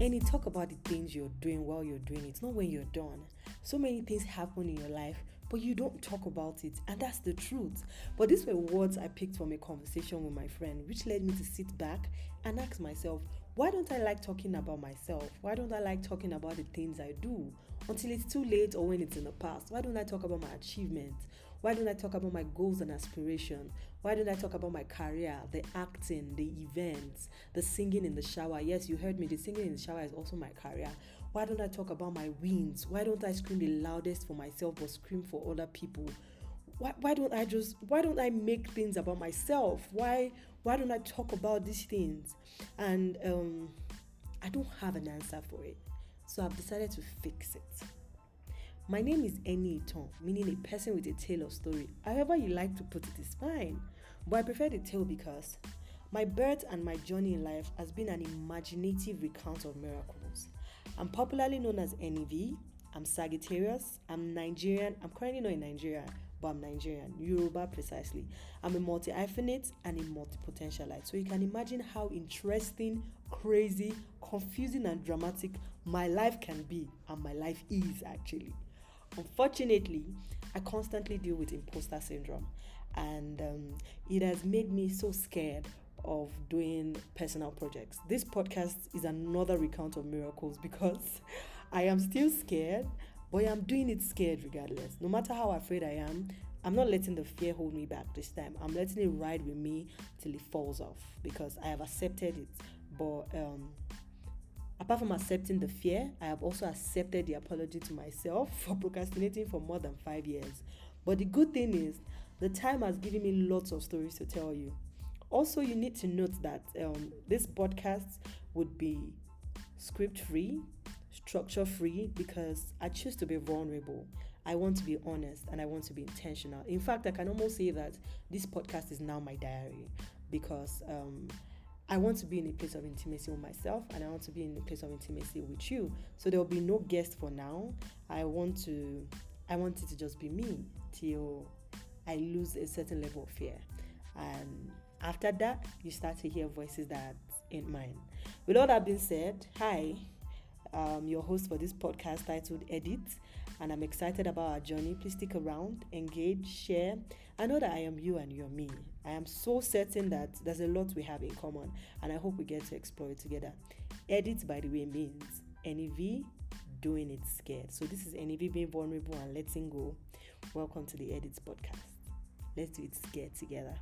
Any talk about the things you're doing while you're doing it, not when you're done. So many things happen in your life, but you don't talk about it, and that's the truth. But these were words I picked from a conversation with my friend, which led me to sit back and ask myself, why don't I like talking about myself? Why don't I like talking about the things I do until it's too late or when it's in the past? Why don't I talk about my achievements? Why don't I talk about my goals and aspirations? Why don't I talk about my career, the acting, the events, the singing in the shower? Yes, you heard me, the singing in the shower is also my career. Why don't I talk about my wins? Why don't I scream the loudest for myself but scream for other people? Why, why don't I just why don't I make things about myself? Why why don't I talk about these things? And um, I don't have an answer for it. So I've decided to fix it. My name is Enitan, meaning a person with a tale of story. However you like to put it is fine. But I prefer the tale because my birth and my journey in life has been an imaginative recount of miracles. I'm popularly known as Eniivy. I'm Sagittarius. I'm Nigerian. I'm currently not in Nigeria, but I'm Nigerian, Yoruba precisely. I'm a multi hyphenate and a multi potentialite. So you can imagine how interesting, crazy, confusing, and dramatic my life can be, and my life is actually. Unfortunately, I constantly deal with imposter syndrome, and um, it has made me so scared of doing personal projects. This podcast is another recount of miracles because I am still scared, but I'm doing it scared regardless. No matter how afraid I am, I'm not letting the fear hold me back this time. I'm letting it ride with me till it falls off because I have accepted it. But um, Apart from accepting the fear, I have also accepted the apology to myself for procrastinating for more than five years. But the good thing is, the time has given me lots of stories to tell you. Also, you need to note that um, this podcast would be script free, structure free, because I choose to be vulnerable. I want to be honest and I want to be intentional. In fact, I can almost say that this podcast is now my diary because um, I want to be in a place of intimacy with myself and I want to be in a place of intimacy with you. So there will be no guest for now. I want to I want it to just be me till I lose a certain level of fear. And after that, you start to hear voices that ain't mine. With all that being said, hi, um, your host for this podcast titled Edit, and I'm excited about our journey. Please stick around, engage, share. I know that I am you and you're me. I am so certain that there's a lot we have in common, and I hope we get to explore it together. Edit, by the way, means Eniivy doing it scared. So this is Eniivy being vulnerable and letting go. Welcome to the Edits podcast. Let's do it scared together.